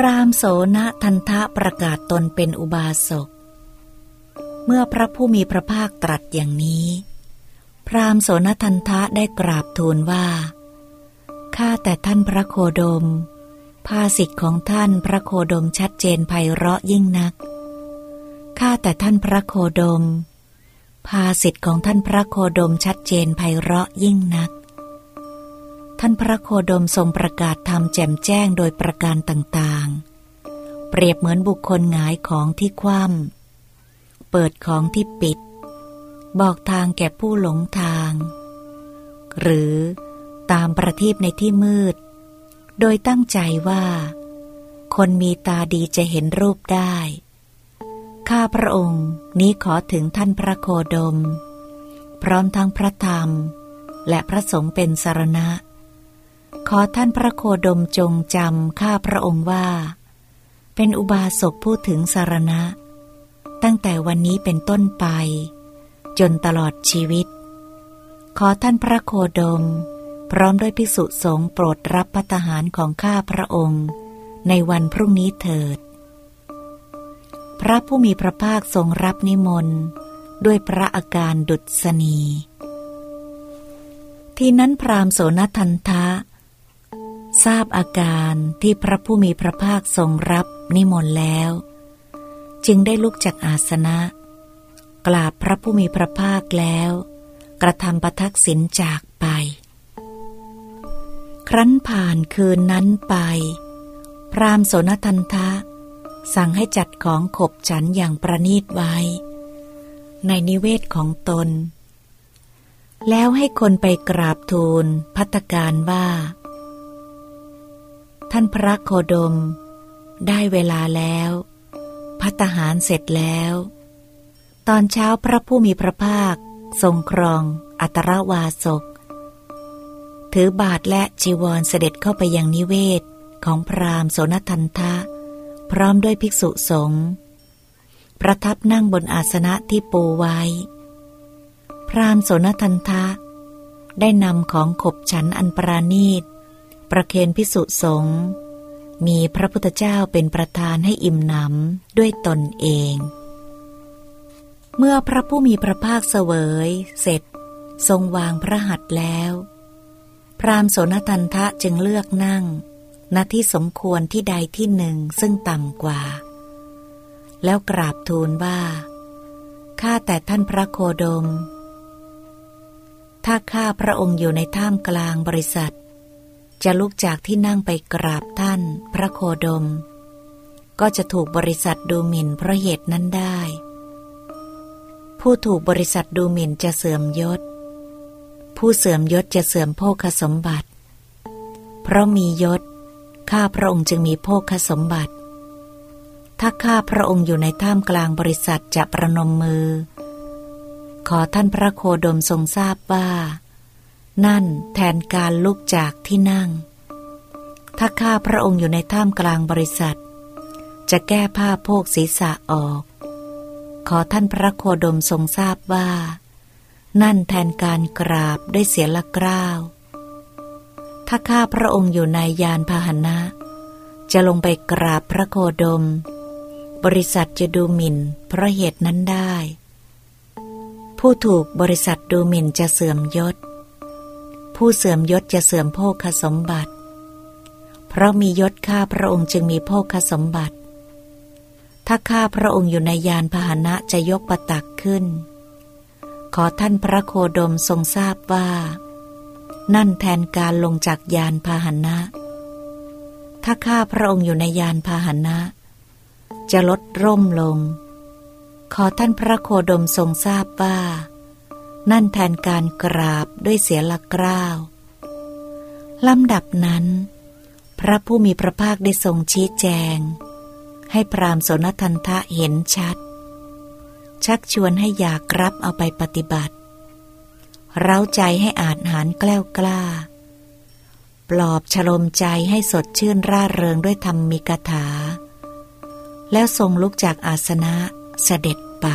พราหมณ์โสนทันทะประกาศตนเป็นอุบาสก เมื่อพระผู้มีพระภาคตรัสอย่างนี้ พราหมณ์โสนทันทะได้กราบทูลว่า ข้าแต่ท่านพระโคดม ภาสิทธิ์ของท่านพระโคดมชัดเจนไพเราะยิ่งนัก ข้าแต่ท่านพระโคดม ภาสิทธิ์ของท่านพระโคดมชัดเจนไพเราะยิ่งนัก ท่านพระโคดมทรงประกาศธรรมแจ่มแจ้งโดยประการต่างๆ เปรียบเหมือนบุคคลหงายของที่คว่ำเปิดของที่ปิด บอกทางแก่ผู้หลงทาง หรือตามประทีปในที่มืด โดยตั้งใจว่า คนมีตาดีจะเห็นรูปได้ ข้าพระองค์นี้ขอถึงท่านพระโคดม พร้อมทั้งพระธรรม และพระสงฆ์เป็นสารณะ ขอท่านพระโคดมจงจำข้าพระองค์ว่า เป็นอุบาสกพูดถึงสารณะ ตั้งแต่วันนี้เป็นต้นไป จนตลอดชีวิต ขอท่านพระโคดม พร้อมด้วยภิกษุสงฆ์โปรดรับพัตหารของข้าพระองค์ ในวันพรุ่งนี้เถิด พระผู้มีพระภาคทรงรับนิมนต์ด้วยพระอาการดุษณี ที่นั้นพรามโสนทันทะ ทราบอาการที่พระผู้มีพระภาคทรงรับนิมนต์แล้ว จึงได้ลุกจากอาสนะ กราบพระผู้มีพระภาคแล้ว กระทำประทักษิณจากไป ครั้นผ่านคืนนั้นไป พรามโสนทันทะ สั่งให้จัดของขบฉันอย่างประนีตไว้ ในนิเวศของตน แล้วให้คนไปกราบทูลพัตการว่า ท่านพระโคดม ได้เวลาแล้ว พัตหารเสร็จแล้ว ตอนเช้าพระผู้มีพระภาค ทรงครอง อัตรวาสก ถือบาทและจีวรเสด็จเข้าไปยังนิเวศของพราหมณ์โสนทันทะ พร้อมด้วยภิกษุสงฆ์ประทับนั่งบนอาสนะที่ปูไว้ พราหมณ์โสนทันทะ ได้นำของขบฉันอันปราณีต ประเคนพิสุสงฆ์มีพระพุทธเจ้าเป็นประธานให้อิ่มหนำด้วยตนเอง เมื่อพระผู้มีพระภาคเสวยเสร็จ ทรงวางพระหัตถ์แล้ว พรามโสนทันทะจึงเลือกนั่งณที่สมควรที่ใดที่หนึ่งซึ่งต่ำกว่า แล้วกราบทูลว่า ข้าแต่ท่านพระโคดม ถ้าข้าพระองค์อยู่ในท่ามกลางบริษัท จะลุกจากที่นั่งไปกราบท่านพระโคดม ก็จะถูกบริษัทดูหมิ่นเพราะเหตุนั้นได้ ผู้ถูกบริษัทดูหมิ่นจะเสื่อมยศ ผู้เสื่อมยศจะเสื่อมโภคสมบัติ เพราะมียศ ข้าพระองค์จึงมีโภคสมบัติ ถ้าข้าพระองค์อยู่ในท่ามกลางบริษัทจะประนมมือ ขอท่านพระโคดมทรงทราบว่า นั่นแทนการลุกจากที่นั่ง ถ้าข้าพระองค์อยู่ในท่ามกลางบริษัท จะแก้ผ้าโพกศีรษะออก ขอท่านพระโคดมทรงทราบว่า นั่นแทนการกราบด้วยเสียละกล้าว ถ้าข้าพระองค์อยู่ในยานพาหนะ จะลงไปกราบพระโคดม บริษัทจะดูหมิ่นเพราะเหตุนั้นได้ ผู้ถูกบริษัทดูหมิ่นจะเสื่อมยศ ผู้เสื่อมยศจะเสื่อมโภคสมบัติ เพราะมียศข้าพระองค์จึงมีโภคสมบัติ ถ้าข้าพระองค์อยู่ในยานพาหนะจะยกประตักขึ้น ขอท่านพระโคดมทรงทราบว่า นั่นแทนการลงจากยานพาหนะ ถ้าข้าพระองค์อยู่ในยานพาหนะ จะลดร่มลง ขอท่านพระโคดมทรงทราบว่า นั่นแทนการกราบด้วยเสียละกล้าวลำดับนั้น พระผู้มีพระภาคได้ทรงชี้แจง ให้พรามสนทันทะเห็นชัด ชักชวนให้อยากรับเอาไปปฏิบัติ เร้าใจให้อาจหารแกล้วกล้า ปลอบฉลมใจให้สดชื่นร่าเริงด้วยธรรมมีกถา แล้วทรงลุกจากอาสนะเสด็จไป